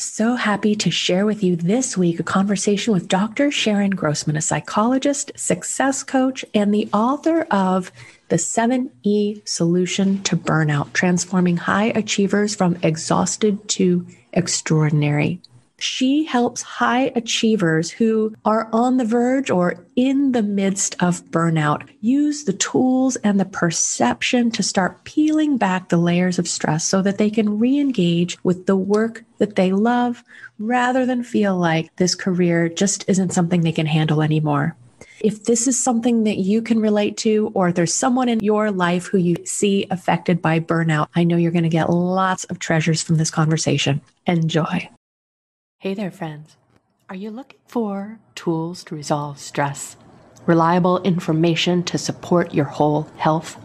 So happy to share with you this week a conversation with Dr. Sharon Grossman, a psychologist, success coach, and the author of The 7E Solution to Burnout Transforming High Achievers from Exhausted to Extraordinary. She helps high achievers who are on the verge or in the midst of burnout use the tools and the perception to start peeling back the layers of stress so that they can re engage with the work that they love rather than feel like this career just isn't something they can handle anymore. If this is something that you can relate to, or if there's someone in your life who you see affected by burnout, I know you're going to get lots of treasures from this conversation. Enjoy. Hey there, friends. Are you looking for tools to resolve stress? Reliable information to support your whole health?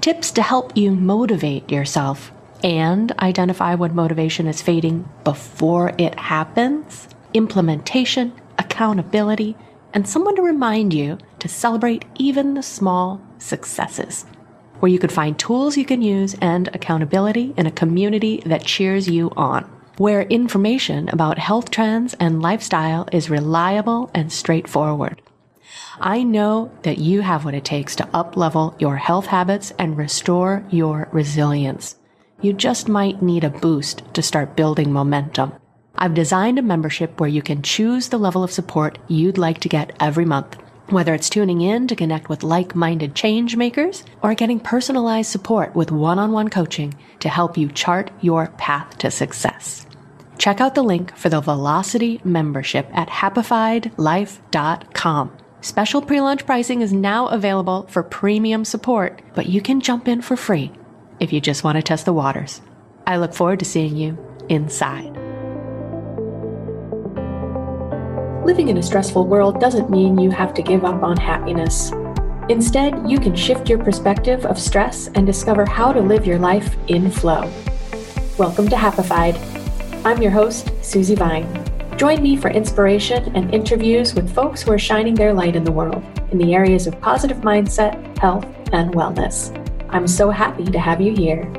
Tips to help you motivate yourself and identify when motivation is fading before it happens? Implementation, accountability, and someone to remind you to celebrate even the small successes. Where you could find tools you can use and accountability in a community that cheers you on where information about health trends and lifestyle is reliable and straightforward. I know that you have what it takes to uplevel your health habits and restore your resilience. You just might need a boost to start building momentum. I've designed a membership where you can choose the level of support you'd like to get every month, whether it's tuning in to connect with like-minded change makers or getting personalized support with one-on-one coaching to help you chart your path to success. Check out the link for the Velocity membership at happifiedlife.com. Special pre-launch pricing is now available for premium support, but you can jump in for free if you just want to test the waters. I look forward to seeing you inside. Living in a stressful world doesn't mean you have to give up on happiness. Instead, you can shift your perspective of stress and discover how to live your life in flow. Welcome to Happified I'm your host, Susi Vine. Join me for inspiration and interviews with folks who are shining their light in the world in the areas of positive mindset, health, and wellness. I'm so happy to have you here.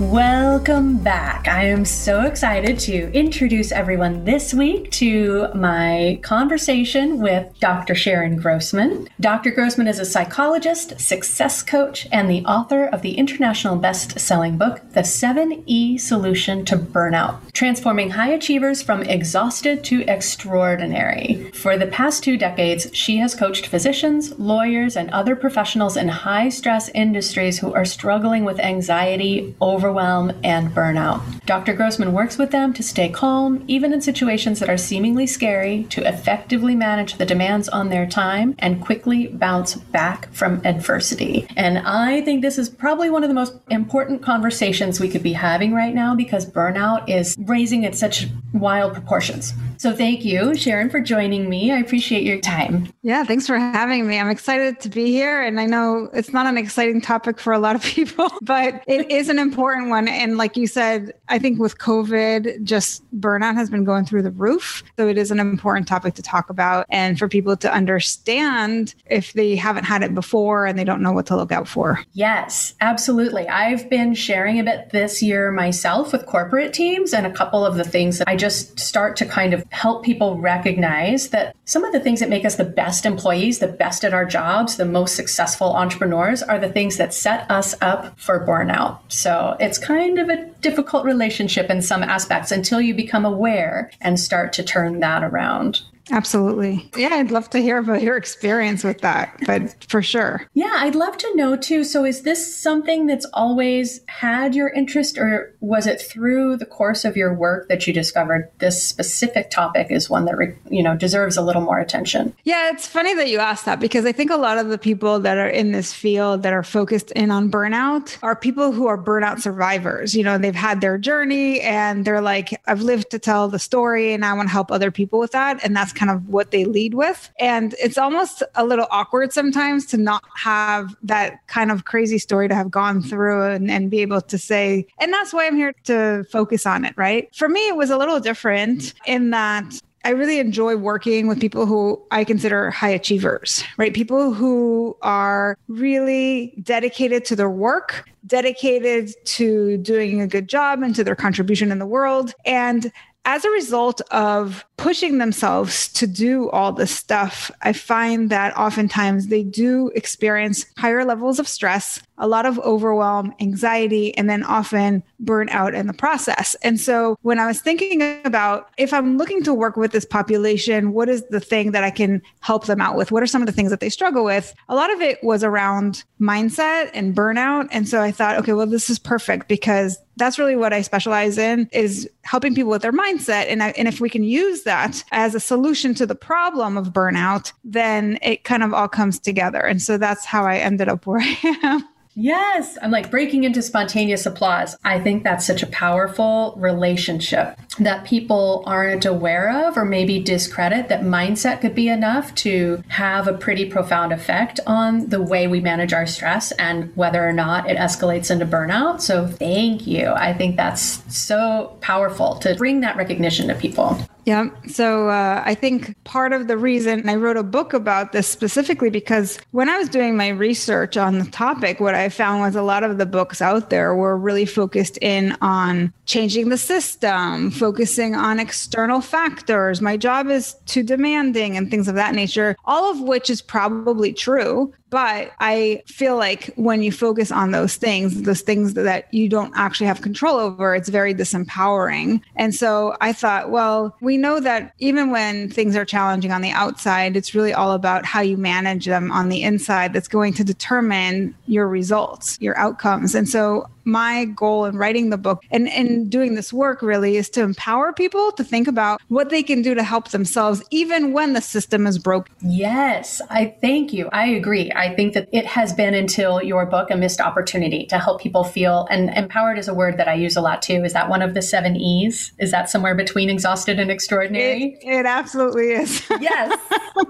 Welcome back. I am so excited to introduce everyone this week to my conversation with Dr. Sharon Grossman. Dr. Grossman is a psychologist, success coach, and the author of the international best selling book, The 7E Solution to Burnout Transforming High Achievers from Exhausted to Extraordinary. For the past two decades, she has coached physicians, lawyers, and other professionals in high stress industries who are struggling with anxiety, over overwhelm, and burnout. Dr. Grossman works with them to stay calm, even in situations that are seemingly scary, to effectively manage the demands on their time and quickly bounce back from adversity. And I think this is probably one of the most important conversations we could be having right now because burnout is raising at such wild proportions. So thank you, Sharon, for joining me. I appreciate your time. Yeah, thanks for having me. I'm excited to be here. And I know it's not an exciting topic for a lot of people, but it is an important one. And like you said, I think with COVID, just burnout has been going through the roof. So it is an important topic to talk about and for people to understand if they haven't had it before and they don't know what to look out for. Yes, absolutely. I've been sharing a bit this year myself with corporate teams and a couple of the things that I just start to kind of help people recognize that some of the things that make us the best employees, the best at our jobs, the most successful entrepreneurs are the things that set us up for burnout. So it's kind of a difficult relationship in some aspects until you become aware and start to turn that around. Absolutely. Yeah, I'd love to hear about your experience with that, but for sure. Yeah, I'd love to know too. So, is this something that's always had your interest, or was it through the course of your work that you discovered this specific topic is one that you know deserves a little more attention? Yeah, it's funny that you asked that because I think a lot of the people that are in this field that are focused in on burnout are people who are burnout survivors. You know, they've had their journey and they're like, I've lived to tell the story, and I want to help other people with that, and that's kind of what they lead with. And it's almost a little awkward sometimes to not have that kind of crazy story to have gone through and, and be able to say, and that's why I'm here to focus on it, right? For me, it was a little different in that I really enjoy working with people who I consider high achievers, right? People who are really dedicated to their work, dedicated to doing a good job and to their contribution in the world. And as a result of pushing themselves to do all this stuff, I find that oftentimes they do experience higher levels of stress, a lot of overwhelm, anxiety, and then often burnout in the process. And so when I was thinking about if I'm looking to work with this population, what is the thing that I can help them out with? What are some of the things that they struggle with? A lot of it was around mindset and burnout. And so I thought, okay, well, this is perfect because that's really what I specialize in is helping people with their mindset. And, I, and if we can use that as a solution to the problem of burnout, then it kind of all comes together. And so that's how I ended up where I am. Yes, I'm like breaking into spontaneous applause. I think that's such a powerful relationship that people aren't aware of or maybe discredit that mindset could be enough to have a pretty profound effect on the way we manage our stress and whether or not it escalates into burnout. So, thank you. I think that's so powerful to bring that recognition to people. Yeah. So uh, I think part of the reason I wrote a book about this specifically because when I was doing my research on the topic, what I found was a lot of the books out there were really focused in on changing the system, focusing on external factors. My job is too demanding and things of that nature, all of which is probably true. But I feel like when you focus on those things, those things that you don't actually have control over, it's very disempowering. And so I thought, well, we know that even when things are challenging on the outside, it's really all about how you manage them on the inside that's going to determine your results, your outcomes. And so my goal in writing the book and, and doing this work really is to empower people to think about what they can do to help themselves, even when the system is broken. Yes, I thank you. I agree. I think that it has been until your book a missed opportunity to help people feel, and empowered is a word that I use a lot too. Is that one of the seven E's? Is that somewhere between exhausted and extraordinary? It, it absolutely is. yes,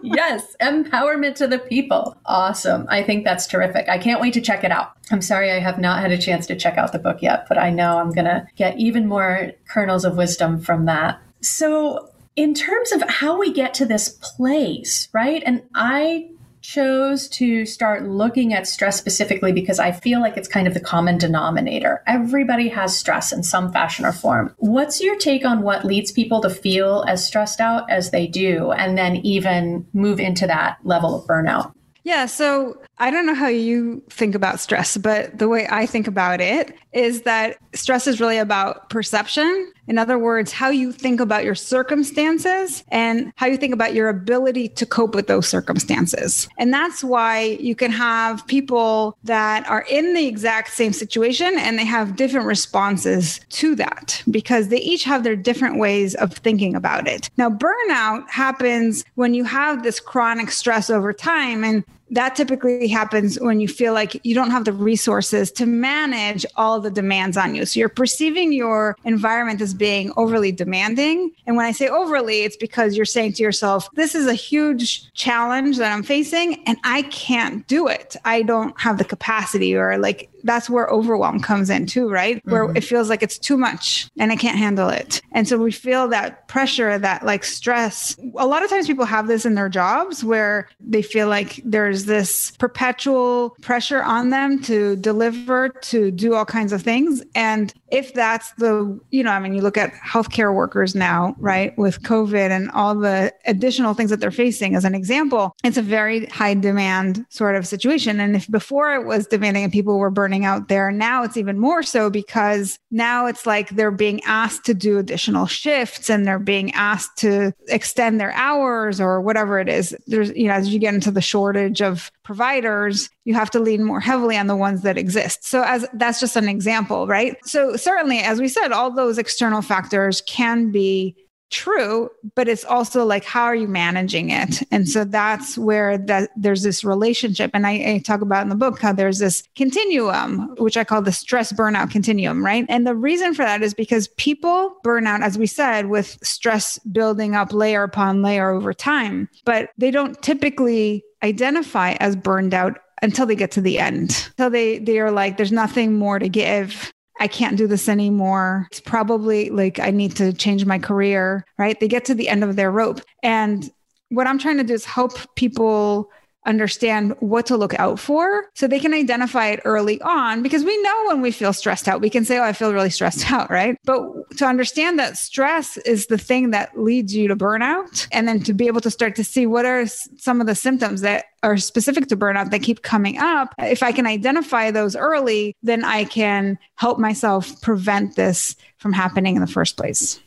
yes. Empowerment to the people. Awesome. I think that's terrific. I can't wait to check it out. I'm sorry I have not had a chance to check out the book yet, but I know I'm going to get even more kernels of wisdom from that. So, in terms of how we get to this place, right? And I chose to start looking at stress specifically because I feel like it's kind of the common denominator. Everybody has stress in some fashion or form. What's your take on what leads people to feel as stressed out as they do, and then even move into that level of burnout? Yeah. So I don't know how you think about stress, but the way I think about it is that stress is really about perception. In other words, how you think about your circumstances and how you think about your ability to cope with those circumstances. And that's why you can have people that are in the exact same situation and they have different responses to that because they each have their different ways of thinking about it. Now, burnout happens when you have this chronic stress over time and that typically happens when you feel like you don't have the resources to manage all the demands on you. So you're perceiving your environment as being overly demanding. And when I say overly, it's because you're saying to yourself, this is a huge challenge that I'm facing and I can't do it. I don't have the capacity or like that's where overwhelm comes in too, right? Where mm-hmm. it feels like it's too much and I can't handle it. And so we feel that pressure, that like stress. A lot of times people have this in their jobs where they feel like there's this perpetual pressure on them to deliver, to do all kinds of things. And if that's the, you know, I mean, you look at healthcare workers now, right, with COVID and all the additional things that they're facing as an example, it's a very high demand sort of situation. And if before it was demanding and people were burning out there, now it's even more so because now it's like they're being asked to do additional shifts and they're being asked to extend their hours or whatever it is. There's, you know, as you get into the shortage of providers, you have to lean more heavily on the ones that exist. So as that's just an example, right? So certainly, as we said, all those external factors can be true but it's also like how are you managing it? And so that's where that there's this relationship and I, I, talk about in the book how there's this continuum which i call the stress burnout continuum right? And the reason for that is because people burn out as we said with stress building up layer upon layer over time but they don't typically identify as burned out until they get to the end. Until they they are like there's nothing more to give I can't do this anymore. It's probably like I need to change my career, right? They get to the end of their rope. And what I'm trying to do is help people understand what to look out for so they can identify it early on because we know when we feel stressed out we can say oh i feel really stressed out right but to understand that stress is the thing that leads you to burnout and then to be able to start to see what are some of the symptoms that are specific to burnout that keep coming up if i can identify those early then i can help myself prevent this from happening in the first place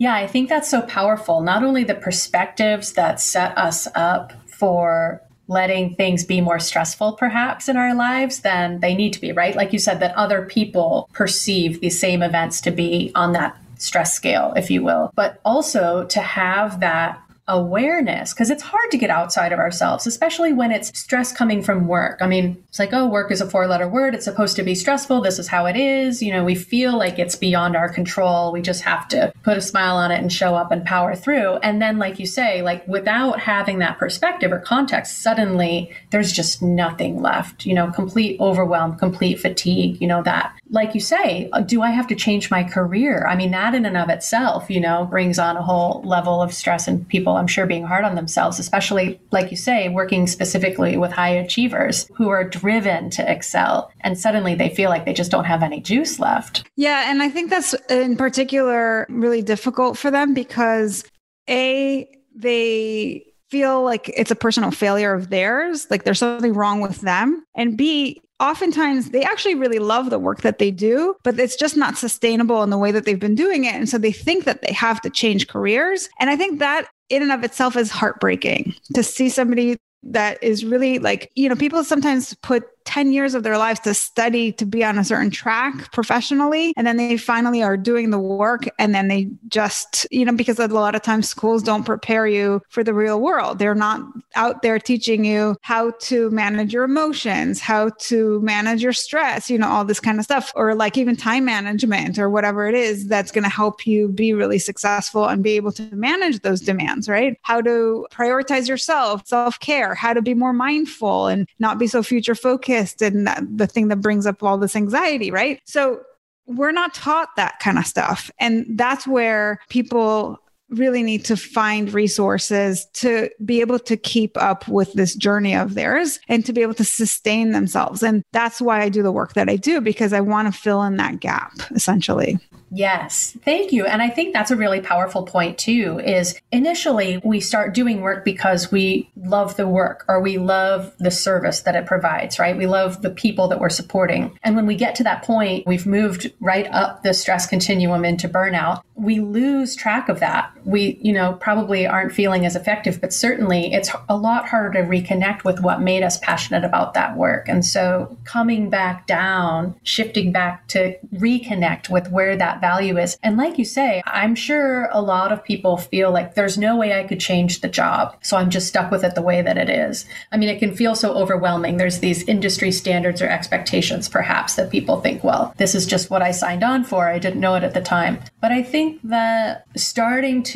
yeah, I think that's so powerful. Not only the perspectives that set us up for letting things be more stressful perhaps in our lives than they need to be, right? Like you said, that other people perceive these same events to be on that stress scale, if you will, but also to have that awareness because it's hard to get outside of ourselves, especially when it's stress coming from work. I mean, it's like, oh, work is a four letter word. It's supposed to be stressful. This is how it is. You know, we feel like it's beyond our control. We just have to put a smile on it and show up and power through. And then, like you say, like without having that perspective or context, suddenly there's just nothing left, you know, complete overwhelm, complete fatigue, you know, that, like you say, uh, do I have to change my career? I mean, that in and of itself, you know, brings on a whole level of stress and people I'm sure, being hard on themselves, especially, like you say, working specifically with high achievers who are driven to excel. And suddenly they feel like they just don't have any juice left. Yeah. And I think that's in particular really difficult for them because A, they feel like it's a personal failure of theirs, like there's something wrong with them. And B, oftentimes they actually really love the work that they do, but it's just not sustainable in the way that they've been doing it. And so they think that they have to change careers. And I think that in and of itself is heartbreaking to see somebody that is really like, you know, people sometimes put 10 years of their lives to study to be on a certain track professionally. And then they finally are doing the work. And then they just, you know, because a lot of times schools don't prepare you for the real world. They're not out there teaching you how to manage your emotions, how to manage your stress, you know, all this kind of stuff, or like even time management or whatever it is that's going to help you be really successful and be able to manage those demands, right? How to prioritize yourself, self care, how to be more mindful and not be so future focused and that, the thing that brings up all this anxiety, right? So we're not taught that kind of stuff. And that's where people really need to find resources to be able to keep up with this journey of theirs and to be able to sustain themselves. And that's why I do the work that I do because I want to fill in that gap essentially. Yes, thank you. And I think that's a really powerful point too is initially we start doing work because we love the work or we love the service that it provides, right? We love the people that we're supporting. And when we get to that point, we've moved right up the stress continuum into burnout. We lose track of that. We, you know, probably aren't feeling as effective, but certainly it's a lot harder to reconnect with what made us passionate about that work. And so coming back down, shifting back to reconnect with where that value is. And like you say, I'm sure a lot of people feel like there's no way I could change the job. So I'm just stuck with it the way that it is. I mean, it can feel so overwhelming. There's these industry standards or expectations, perhaps, that people think, well, this is just what I signed on for. I didn't know it at the time. But I think that starting to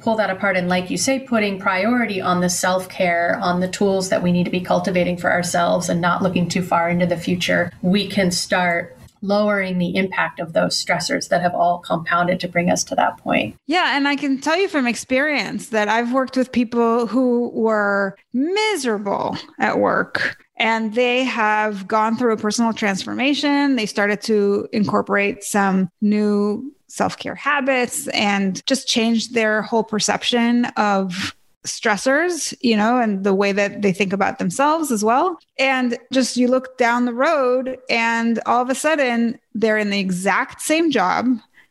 pull that apart and, like you say, putting priority on the self care, on the tools that we need to be cultivating for ourselves and not looking too far into the future, we can start lowering the impact of those stressors that have all compounded to bring us to that point. Yeah. And I can tell you from experience that I've worked with people who were miserable at work and they have gone through a personal transformation. They started to incorporate some new self care habits and just changed their whole perception of stressors, you know, and the way that they think about themselves as well. And just you look down the road and all of a sudden they're in the exact same job,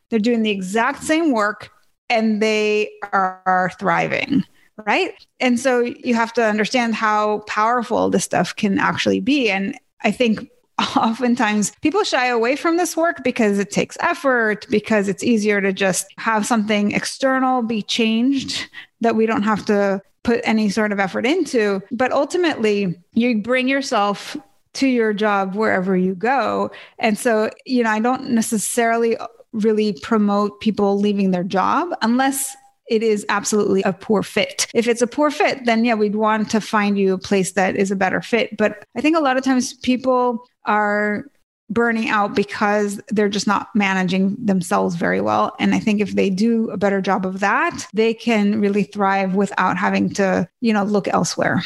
they're doing the exact same work, and they are thriving. Right. And so you have to understand how powerful this stuff can actually be. And I think oftentimes people shy away from this work because it takes effort, because it's easier to just have something external be changed that we don't have to put any sort of effort into. But ultimately, you bring yourself to your job wherever you go. And so, you know, I don't necessarily really promote people leaving their job unless it is absolutely a poor fit. If it's a poor fit, then yeah, we'd want to find you a place that is a better fit. But I think a lot of times people are burning out because they're just not managing themselves very well. And I think if they do a better job of that, they can really thrive without having to, you know, look elsewhere.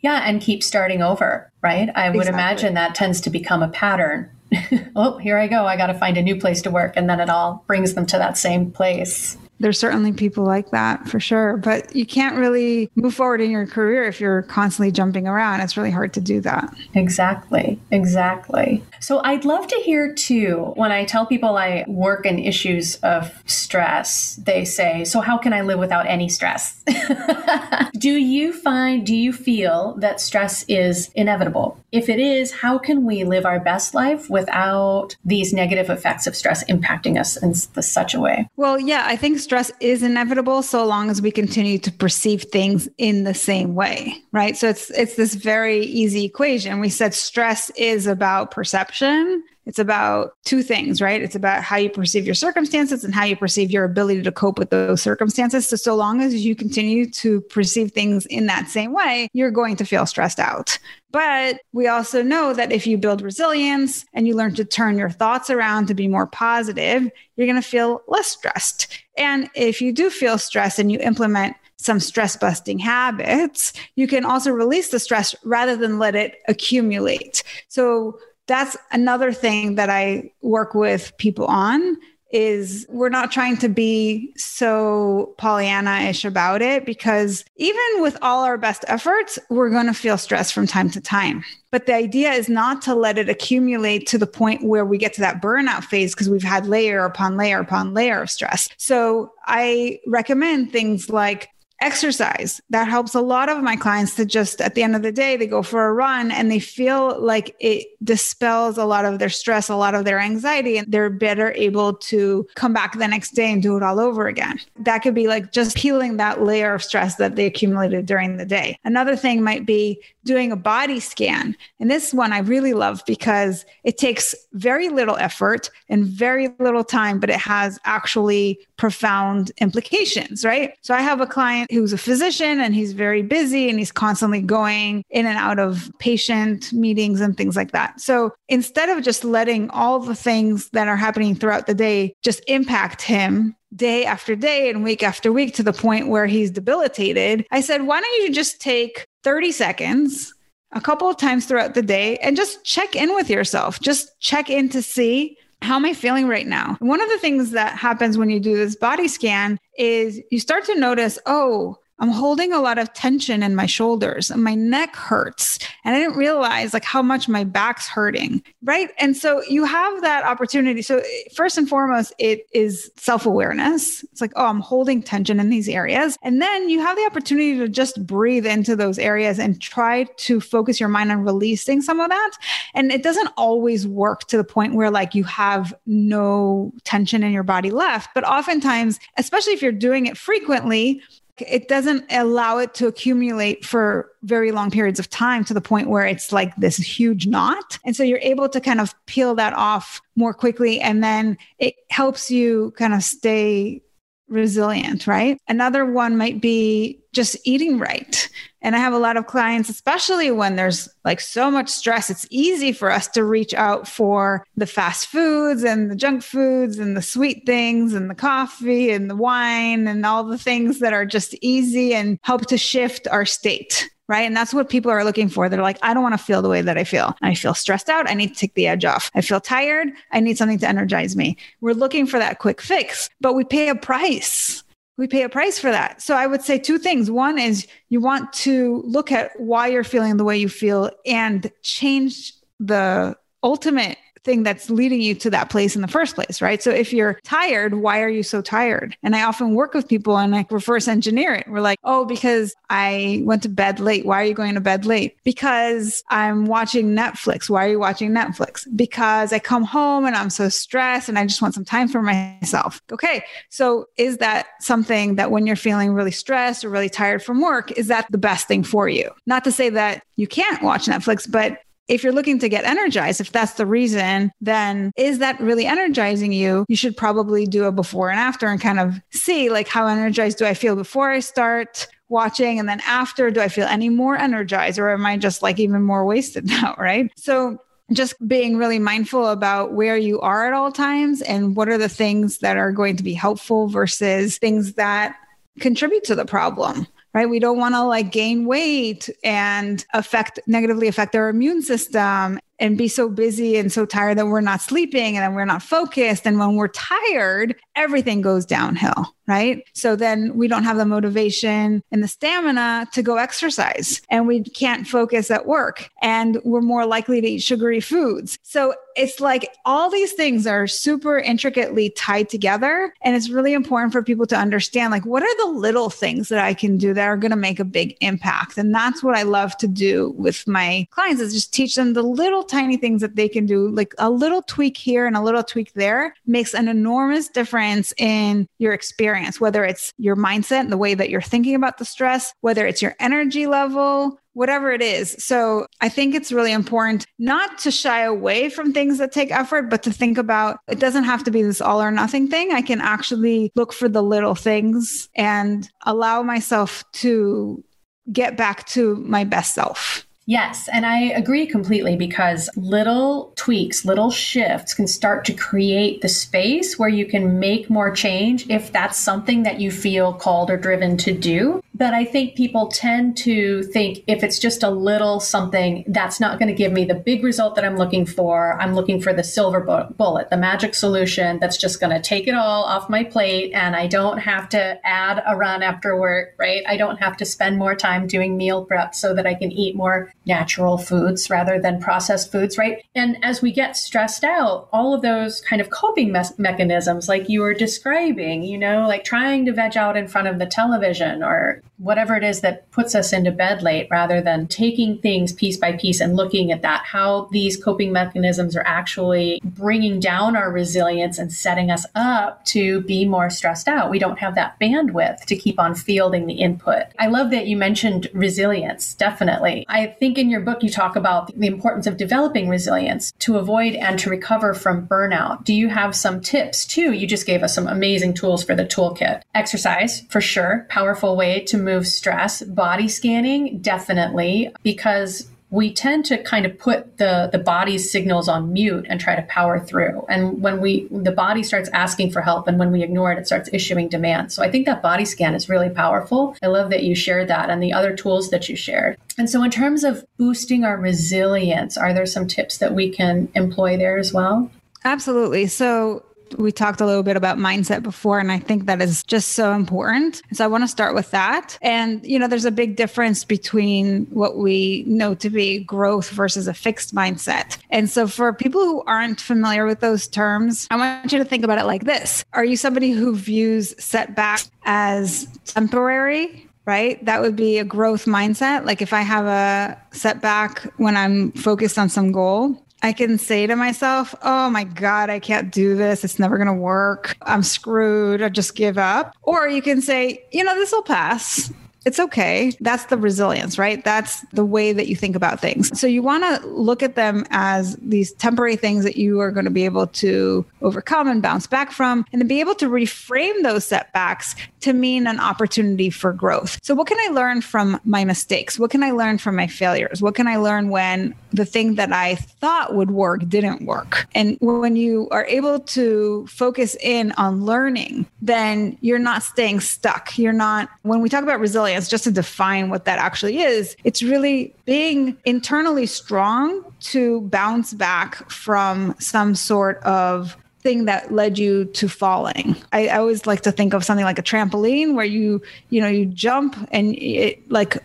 Yeah, and keep starting over, right? I would imagine that tends to become a pattern. oh, here I go. I got to find a new place to work. And then it all brings them to that same place there's certainly people like that for sure but you can't really move forward in your career if you're constantly jumping around. It's really hard to do that. Exactly. Exactly. So i'd love to hear too when i tell people i work in issues of stress they say so how can i live without any stress? Do you find do you feel that stress is inevitable? If it is how can we live our best life without these negative effects of stress impacting us in such a way? Well yeah i think stress is inevitable so long as we continue to perceive things in the same way, right? So it's it's this very easy equation. We said stress is about perception. It's about two things, right? It's about how you perceive your circumstances and how you perceive your ability to cope with those circumstances. So, so long as you continue to perceive things in that same way, you're going to feel stressed out. But we also know that if you build resilience and you learn to turn your thoughts around to be more positive, you're going to feel less stressed. And if you do feel stressed and you implement some stress busting habits, you can also release the stress rather than let it accumulate. So that's another thing that I work with people on is we're not trying to be so Pollyanna-ish about it because even with all our best efforts, we're going to feel stress from time to time. But the idea is not to let it accumulate to the point where we get to that burnout phase because we've had layer upon layer upon layer of stress. So I recommend things like exercise. That helps a lot of my clients to just at the end of the day they go for a run and they feel like it dispels a lot of their stress a lot of their anxiety and they're better able to come back the next day and do it all over again. That could be like just peeling that layer of stress that they accumulated during the day. Another thing might be doing a body scan. And this one i really love because it takes very little effort and very little time but it has actually profound implications right? So i have a client who's a physician and he's very busy and he's constantly going in and out of patient meetings and things like that. So instead of just letting all the things that are happening throughout the day just impact him day after day and week after week to the point where he's debilitated, I said, why don't you just take 30 seconds a couple of times throughout the day and just check in with yourself. Just check in to see how am I feeling right now? One of the things that happens when you do this body scan is you start to notice, oh, I'm holding a lot of tension in my shoulders and my neck hurts. And I didn't realize like how much my back's hurting. Right. And so you have that opportunity. So first and foremost, it is self-awareness. It's like, oh, I'm holding tension in these areas. And then you have the opportunity to just breathe into those areas and try to focus your mind on releasing some of that. And it doesn't always work to the point where like you have no tension in your body left. But oftentimes, especially if you're doing it frequently, it doesn't allow it to accumulate for very long periods of time to the point where it's like this huge knot. And so you're able to kind of peel that off more quickly. And then it helps you kind of stay resilient, right? Another one might be just eating right. And I have a lot of clients, especially when there's like so much stress, it's easy for us to reach out for the fast foods and the junk foods and the sweet things and the coffee and the wine and all the things that are just easy and help to shift our state right? And that's what people are looking for. They're like, I don't want to feel the way that I feel. I feel stressed out. I need to take the edge off. I feel tired. I need something to energize me. We're looking for that quick fix, but we pay a price. We pay a price for that. So I would say two things. One is you want to look at why you're feeling the way you feel and change the ultimate thing that's leading you to that place in the first place, right? So if you're tired, why are you so tired? And I often work with people and I reverse engineer it. We're like, oh, because I went to bed late. Why are you going to bed late? Because I'm watching Netflix. Why are you watching Netflix? Because I come home and I'm so stressed and I just want some time for myself. Okay. So is that something that when you're feeling really stressed or really tired from work, is that the best thing for you? Not to say that you can't watch Netflix, but if you're looking to get energized, if that's the reason, then is that really energizing you? You should probably do a before and after and kind of see like how energized do I feel before I start watching and then after do I feel any more energized or am I just like even more wasted now, right? So just being really mindful about where you are at all times and what are the things that are going to be helpful versus things that contribute to the problem right? We don't want to like gain weight and affect negatively affect our immune system and be so busy and so tired that we're not sleeping and then we're not focused. And when we're tired, everything goes downhill, right? So then we don't have the motivation and the stamina to go exercise and we can't focus at work and we're more likely to eat sugary foods. So it's like all these things are super intricately tied together. And it's really important for people to understand like, what are the little things that I can do that are going to make a big impact? And that's what I love to do with my clients is just teach them the little tiny things that they can do, like a little tweak here and a little tweak there, makes an enormous difference in your experience, whether it's your mindset, the way that you're thinking about the stress, whether it's your energy level, whatever it is. So I think it's really important not to shy away from things that take effort, but to think about it doesn't have to be this all or nothing thing. I can actually look for the little things and allow myself to get back to my best self. Yes, and I agree completely because little tweaks, little shifts can start to create the space where you can make more change if that's something that you feel called or driven to do. But I think people tend to think if it's just a little something, that's not going to give me the big result that I'm looking for. I'm looking for the silver bullet, the magic solution that's just going to take it all off my plate and I don't have to add a run after work, right? I don't have to spend more time doing meal prep so that I can eat more natural foods rather than processed foods, right? And as we get stressed out, all of those kind of coping me- mechanisms, like you were describing, you know, like trying to veg out in front of the television or whatever it is that puts us into bed late rather than taking things piece by piece and looking at that, how these coping mechanisms are actually bringing down our resilience and setting us up to be more stressed out. We don't have that bandwidth to keep on fielding the input. I love that you mentioned resilience, definitely. I think in your book you talk about the importance of developing resilience to avoid and to recover from burnout. Do you have some tips too? You just gave us some amazing tools for the toolkit. Exercise, for sure, powerful way to remove stress. Body scanning, definitely, because we tend to kind of put the the body's signals on mute and try to power through. And when we the body starts asking for help and when we ignore it it starts issuing demands. So i think that body scan is really powerful. I love that you shared that and the other tools that you shared. And so in terms of boosting our resilience are there some tips that we can employ there as well? Absolutely. So we talked a little bit about mindset before, and I think that is just so important. So I want to start with that. And, you know, there's a big difference between what we know to be growth versus a fixed mindset. And so for people who aren't familiar with those terms, I want you to think about it like this Are you somebody who views setback as temporary? right? That would be a growth mindset. Like if I have a setback when I'm focused on some goal, I can say to myself, oh my God, I can't do this. It's never going to work. I'm screwed. I just give up. Or you can say, you know, this will pass it's okay. That's the resilience, right? That's the way that you think about things. So you want to look at them as these temporary things that you are going to be able to overcome and bounce back from, and then be able to reframe those setbacks to mean an opportunity for growth. So, what can I learn from my mistakes? What can I learn from my failures? What can I learn when the thing that I thought would work didn't work? And when you are able to focus in on learning, then you're not staying stuck. You're not, when we talk about resilience, resilience, just to define what that actually is, it's really being internally strong to bounce back from some sort of thing that led you to falling. I, I always like to think of something like a trampoline where you, you know, you jump and it like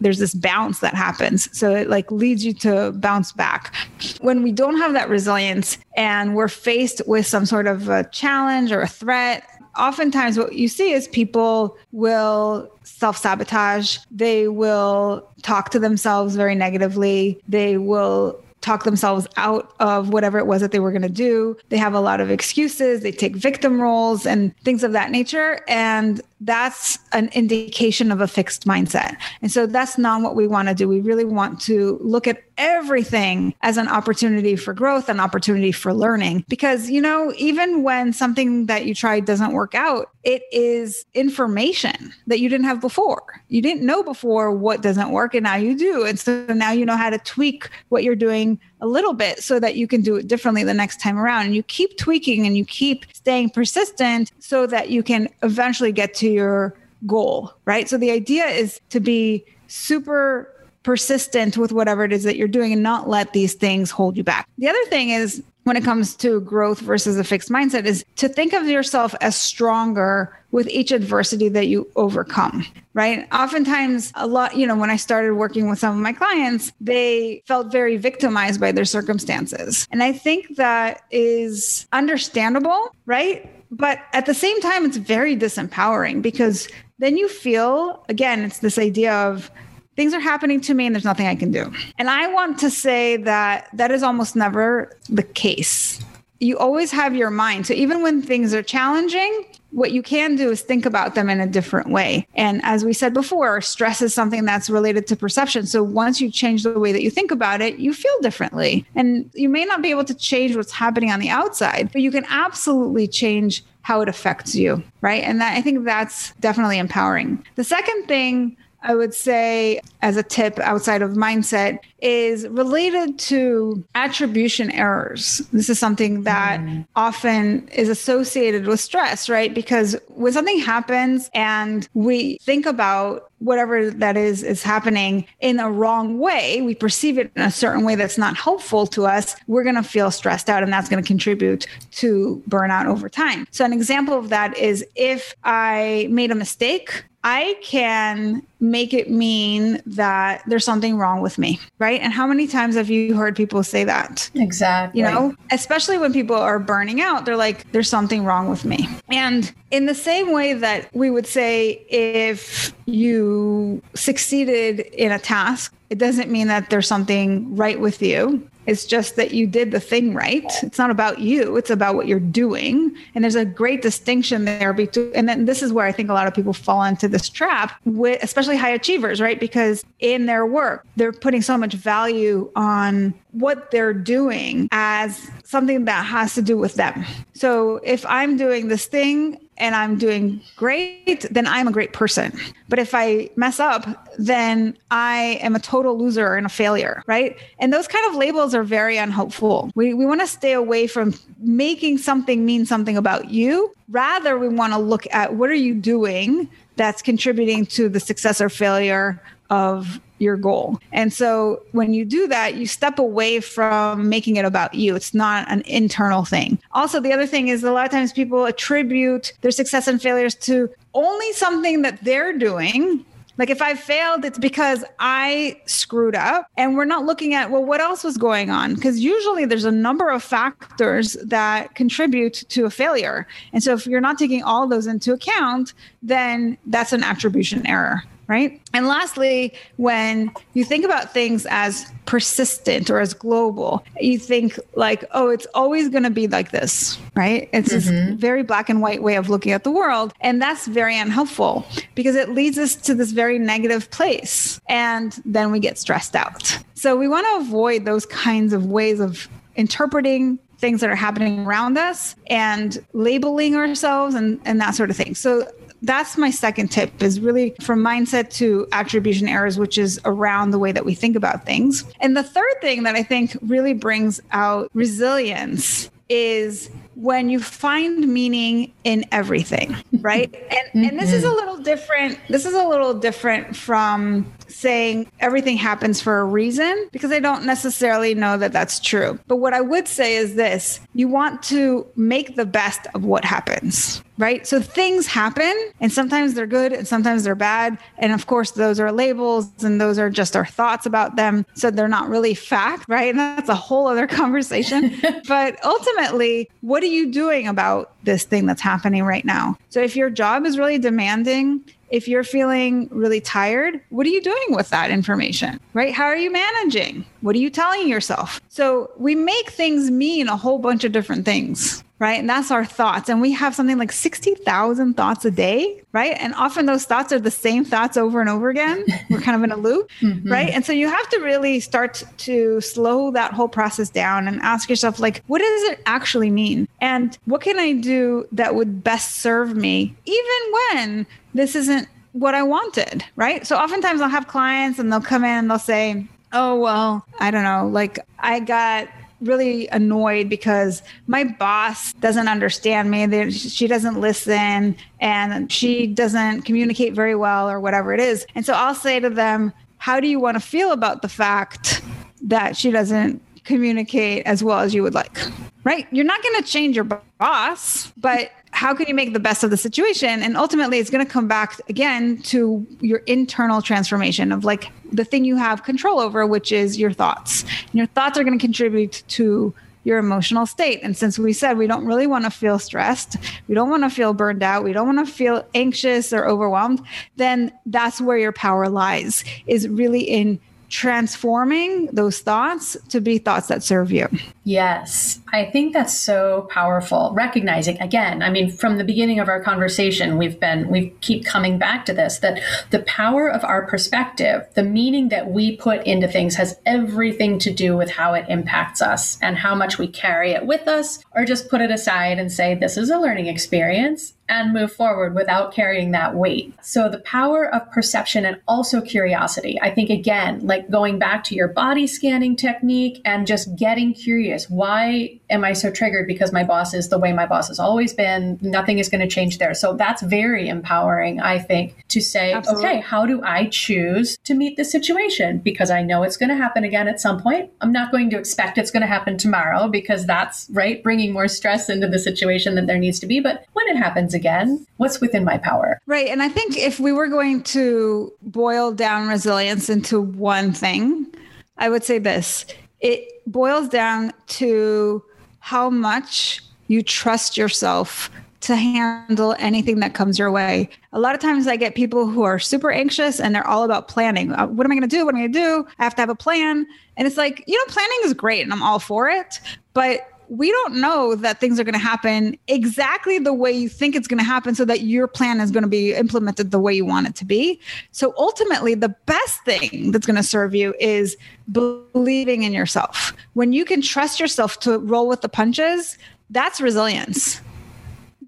there's this bounce that happens. So it like leads you to bounce back. When we don't have that resilience and we're faced with some sort of a challenge or a threat, oftentimes what you see is people will self sabotage. They will talk to themselves very negatively. They will talk themselves out of whatever it was that they were going to do. They have a lot of excuses. They take victim roles and things of that nature. And that's an indication of a fixed mindset. And so that's not what we want to do. We really want to look at everything as an opportunity for growth, an opportunity for learning. Because, you know, even when something that you tried doesn't work out, it is information that you didn't have before. You didn't know before what doesn't work, and now you do. And so now you know how to tweak what you're doing a little bit so that you can do it differently the next time around. And you keep tweaking and you keep staying persistent so that you can eventually get to your goal, right? So the idea is to be super persistent with whatever it is that you're doing and not let these things hold you back. The other thing is when it comes to growth versus a fixed mindset is to think of yourself as stronger with each adversity that you overcome, right? Oftentimes, a lot, you know, when I started working with some of my clients, they felt very victimized by their circumstances. And I think that is understandable, right? But at the same time, it's very disempowering because then you feel, again, it's this idea of things are happening to me and there's nothing I can do. And I want to say that that is almost never the case. You always have your mind. So even when things are challenging, what you can do is think about them in a different way. And as we said before, stress is something that's related to perception. So once you change the way that you think about it, you feel differently. And you may not be able to change what's happening on the outside, but you can absolutely change how it affects you, right? And that I think that's definitely empowering. The second thing I would say, as a tip outside of mindset, is related to attribution errors. This is something that mm. often is associated with stress, right? Because when something happens and we think about whatever that is is happening in a wrong way we perceive it in a certain way that's not helpful to us we're going to feel stressed out and that's going to contribute to burnout over time so an example of that is if i made a mistake I can make it mean that there's something wrong with me, right? And how many times have you heard people say that? Exactly. You know, especially when people are burning out, they're like, there's something wrong with me. And in the same way that we would say, if you succeeded in a task, it doesn't mean that there's something right with you. It's just that you did the thing right. It's not about you, it's about what you're doing. And there's a great distinction there between and then this is where I think a lot of people fall into this trap with especially high achievers, right? Because in their work, they're putting so much value on what they're doing as something that has to do with them. So if I'm doing this thing and I'm doing great, then I'm a great person. But if I mess up, then I am a total loser and a failure, right? And those kind of labels are very unhelpful. We, we want to stay away from making something mean something about you. Rather, we want to look at what are you doing that's contributing to the success or failure of your goal. And so when you do that, you step away from making it about you. It's not an internal thing. Also, the other thing is a lot of times people attribute their success and failures to only something that they're doing like if I failed, it's because I screwed up. And we're not looking at, well, what else was going on? Because usually there's a number of factors that contribute to a failure. And so if you're not taking all those into account, then that's an attribution error right? And lastly, when you think about things as persistent or as global, you think like, oh, it's always going to be like this, right? It's mm-hmm. this very black and white way of looking at the world. And that's very unhelpful because it leads us to this very negative place. And then we get stressed out. So we want to avoid those kinds of ways of interpreting things that are happening around us and labeling ourselves and, and that sort of thing. So that's my second tip is really from mindset to attribution errors which is around the way that we think about things and the third thing that i think really brings out resilience is when you find meaning in everything right and mm-hmm. and this is a mm-hmm. little different this is a little different from saying everything happens for a reason because i don't necessarily know that that's true but what i would say is this you want to make the best of what happens right? So things happen and sometimes they're good and sometimes they're bad. And of course, those are labels and those are just our thoughts about them. So they're not really fact, right? And that's a whole other conversation. but ultimately, what are you doing about this thing that's happening right now? So if your job is really demanding, if you're feeling really tired, what are you doing with that information, right? How are you managing? What are you telling yourself? So we make things mean a whole bunch of different things right? And that's our thoughts. And we have something like 60,000 thoughts a day, right? And often those thoughts are the same thoughts over and over again. We're kind of in a loop, mm-hmm. right? And so you have to really start to slow that whole process down and ask yourself, like, what does it actually mean? And what can I do that would best serve me, even when this isn't what I wanted, right? So oftentimes I'll have clients and they'll come in and they'll say, oh, well, I don't know, like I got really annoyed because my boss doesn't understand me. She doesn't listen and she doesn't communicate very well or whatever it is. And so I'll say to them, How do you want to feel about the fact that she doesn't communicate as well as you would like? Right? You're not going to change your boss, but how can you make the best of the situation? And ultimately, it's going to come back again to your internal transformation of like the thing you have control over, which is your thoughts. And your thoughts are going to contribute to your emotional state. And since we said we don't really want to feel stressed, we don't want to feel burned out, we don't want to feel anxious or overwhelmed, then that's where your power lies, is really in transforming those thoughts to be thoughts that serve you. Yes, I think that's so powerful. Recognizing again, I mean, from the beginning of our conversation, we've been, we keep coming back to this that the power of our perspective, the meaning that we put into things has everything to do with how it impacts us and how much we carry it with us or just put it aside and say, this is a learning experience and move forward without carrying that weight. So the power of perception and also curiosity. I think again, like going back to your body scanning technique and just getting curious. Why am I so triggered? Because my boss is the way my boss has always been. Nothing is going to change there. So that's very empowering, I think, to say, Absolutely. okay, how do I choose to meet the situation? Because I know it's going to happen again at some point. I'm not going to expect it's going to happen tomorrow because that's right, bringing more stress into the situation than there needs to be. But when it happens again, what's within my power? Right. And I think if we were going to boil down resilience into one thing, I would say this it boils down to how much you trust yourself to handle anything that comes your way. A lot of times I get people who are super anxious and they're all about planning. Uh, what am I going to do? What am I going to do? I have to have a plan. And it's like, you know, planning is great and I'm all for it. But we don't know that things are going to happen exactly the way you think it's going to happen so that your plan is going to be implemented the way you want it to be. So ultimately, the best thing that's going to serve you is believing in yourself. When you can trust yourself to roll with the punches, that's resilience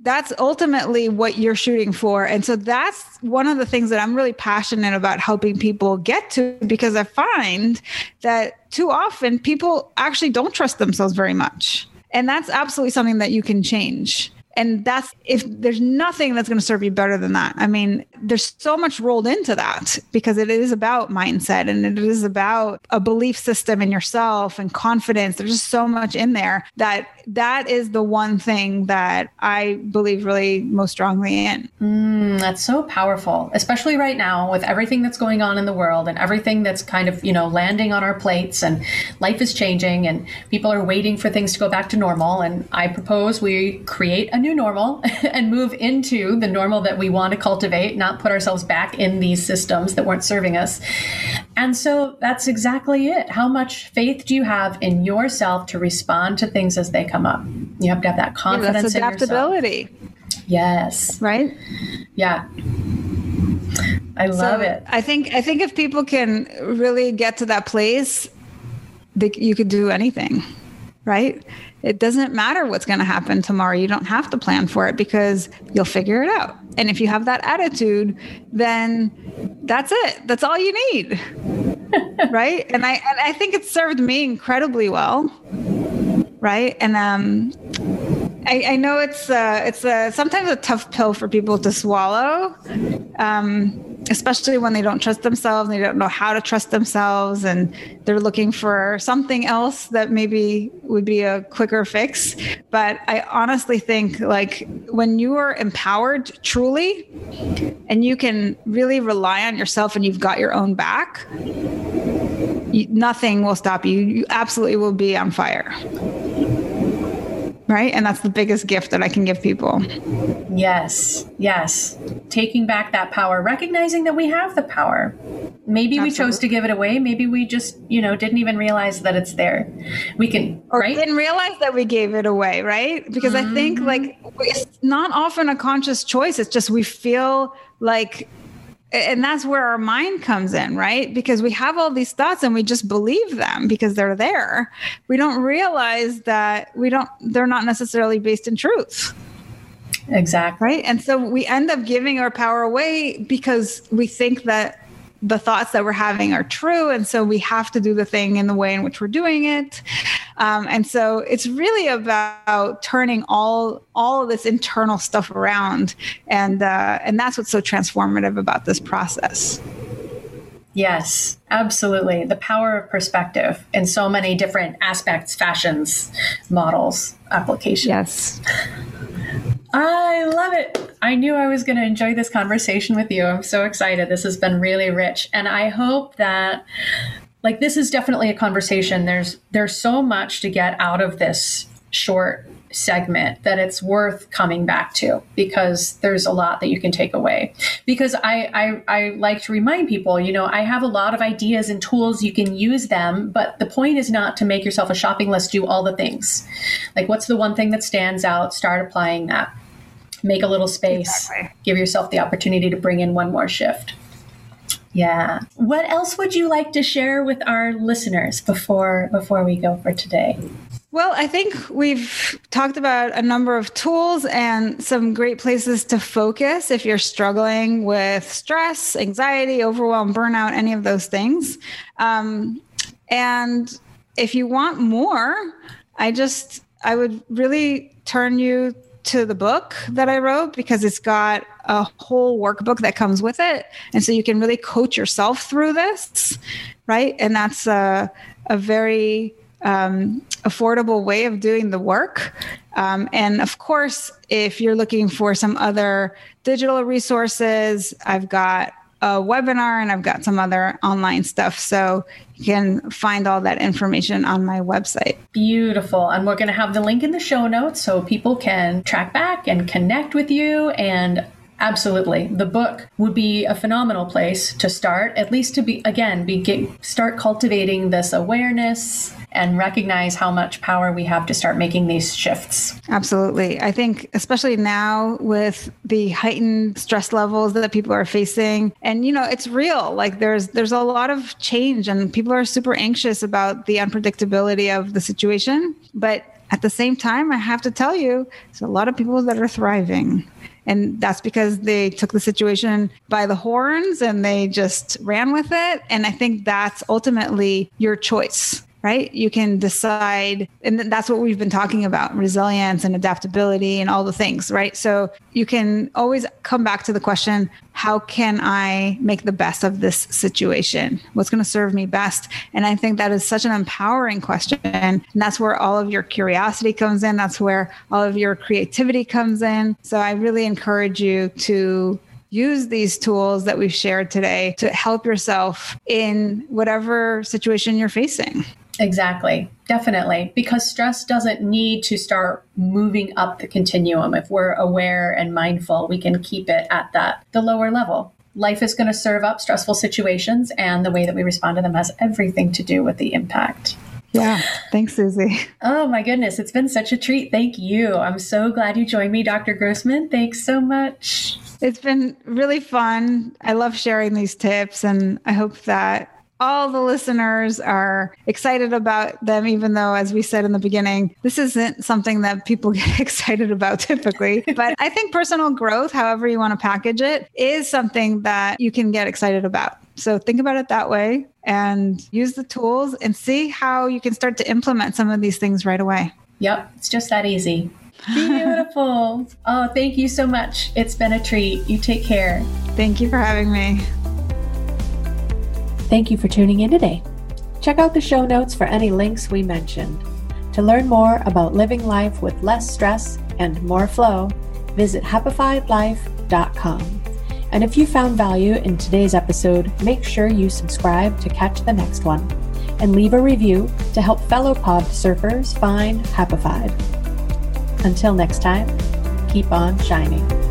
that's ultimately what you're shooting for. And so that's one of the things that I'm really passionate about helping people get to because I find that too often people actually don't trust themselves very much. And that's absolutely something that you can change. And that's if there's nothing that's going to serve you better than that. I mean, there's so much rolled into that because it is about mindset and it is about a belief system in yourself and confidence. There's just so much in there that that is the one thing that I believe really most strongly in. Mm, that's so powerful, especially right now with everything that's going on in the world and everything that's kind of, you know, landing on our plates and life is changing and people are waiting for things to go back to normal. And I propose we create a new normal and move into the normal that we want to cultivate, not put ourselves back in these systems that weren't serving us. And so that's exactly it. How much faith do you have in yourself to respond to things as they come up? You have to have that confidence yeah, that's adaptability. Yes. Right? Yeah. I love so it. I think I think if people can really get to that place, they, you could do anything, right? it doesn't matter what's going to happen tomorrow. You don't have to plan for it because you'll figure it out. And if you have that attitude, then that's it. That's all you need. right? And I and I think it served me incredibly well. Right? And um I, I know it's uh, it's a, sometimes a tough pill for people to swallow, um, especially when they don't trust themselves. They don't know how to trust themselves, and they're looking for something else that maybe would be a quicker fix. But I honestly think like when you are empowered truly, and you can really rely on yourself, and you've got your own back, nothing will stop you. You absolutely will be on fire right? And that's the biggest gift that I can give people. Yes, yes. Taking back that power, recognizing that we have the power. Maybe Absolutely. we chose to give it away. Maybe we just, you know, didn't even realize that it's there. We can, or right? didn't realize that we gave it away, right? Because mm-hmm. I think like mm-hmm. it's not often a conscious choice. It's just we feel like and that's where our mind comes in, right? Because we have all these thoughts and we just believe them because they're there. We don't realize that we don't, they're not necessarily based in truth. Exactly. Right. And so we end up giving our power away because we think that the thoughts that we're having are true. And so we have to do the thing in the way in which we're doing it. Um, and so it's really about turning all all of this internal stuff around. And uh, and that's what's so transformative about this process. Yes, absolutely. The power of perspective in so many different aspects, fashions, models, applications. Yes. I love it. I knew I was going to enjoy this conversation with you. I'm so excited. This has been really rich. And I hope that like this is definitely a conversation. There's there's so much to get out of this short segment that it's worth coming back to because there's a lot that you can take away. Because I, I, I like to remind people, you know, I have a lot of ideas and tools, you can use them, but the point is not to make yourself a shopping list, do all the things. Like, what's the one thing that stands out? Start applying that. Make a little space, exactly. give yourself the opportunity to bring in one more shift. Yeah. What else would you like to share with our listeners before before we go for today? Well, I think we've talked about a number of tools and some great places to focus if you're struggling with stress, anxiety, overwhelm, burnout, any of those things. Um, and if you want more, I just, I would really turn you to the book that I wrote because it's got a whole workbook that comes with it. And so you can really coach yourself through this, right? And that's a, a very um, affordable way of doing the work. Um, and of course, if you're looking for some other digital resources, I've got a webinar and I've got some other online stuff. So you can find all that information on my website. Beautiful. And we're going to have the link in the show notes so people can track back and connect with you and Absolutely. The book would be a phenomenal place to start, at least to be, again, be, get, start cultivating this awareness and recognize how much power we have to start making these shifts. Absolutely. I think, especially now with the heightened stress levels that people are facing, and you know, it's real. Like there's there's a lot of change, and people are super anxious about the unpredictability of the situation. But at the same time, I have to tell you, there's a lot of people that are thriving. And that's because they took the situation by the horns and they just ran with it. And I think that's ultimately your choice right? You can decide, and that's what we've been talking about resilience and adaptability and all the things, right? So you can always come back to the question how can I make the best of this situation? What's going to serve me best? And I think that is such an empowering question. And that's where all of your curiosity comes in. That's where all of your creativity comes in. So I really encourage you to use these tools that we've shared today to help yourself in whatever situation you're facing. Exactly. Definitely. Because stress doesn't need to start moving up the continuum. If we're aware and mindful, we can keep it at that, the lower level. Life is going to serve up stressful situations, and the way that we respond to them has everything to do with the impact. Yeah. Thanks, Susi. Oh, my goodness. It's been such a treat. Thank you. I'm so glad you joined me, Dr. Grossman. Thanks so much. It's been really fun. I love sharing these tips, and I hope that all the listeners are excited about them, even though, as we said in the beginning, this isn't something that people get excited about typically. but I think personal growth, however you want to package it, is something that you can get excited about. So think about it that way and use the tools and see how you can start to implement some of these things right away. Yep, it's just that easy. Beautiful. oh, thank you so much. It's been a treat. You take care. Thank you for having me. Thank you for tuning in today. Check out the show notes for any links we mentioned. To learn more about living life with less stress and more flow, visit happifiedlife.com. And if you found value in today's episode, make sure you subscribe to catch the next one and leave a review to help fellow pod surfers find Happified. Until next time, keep on shining.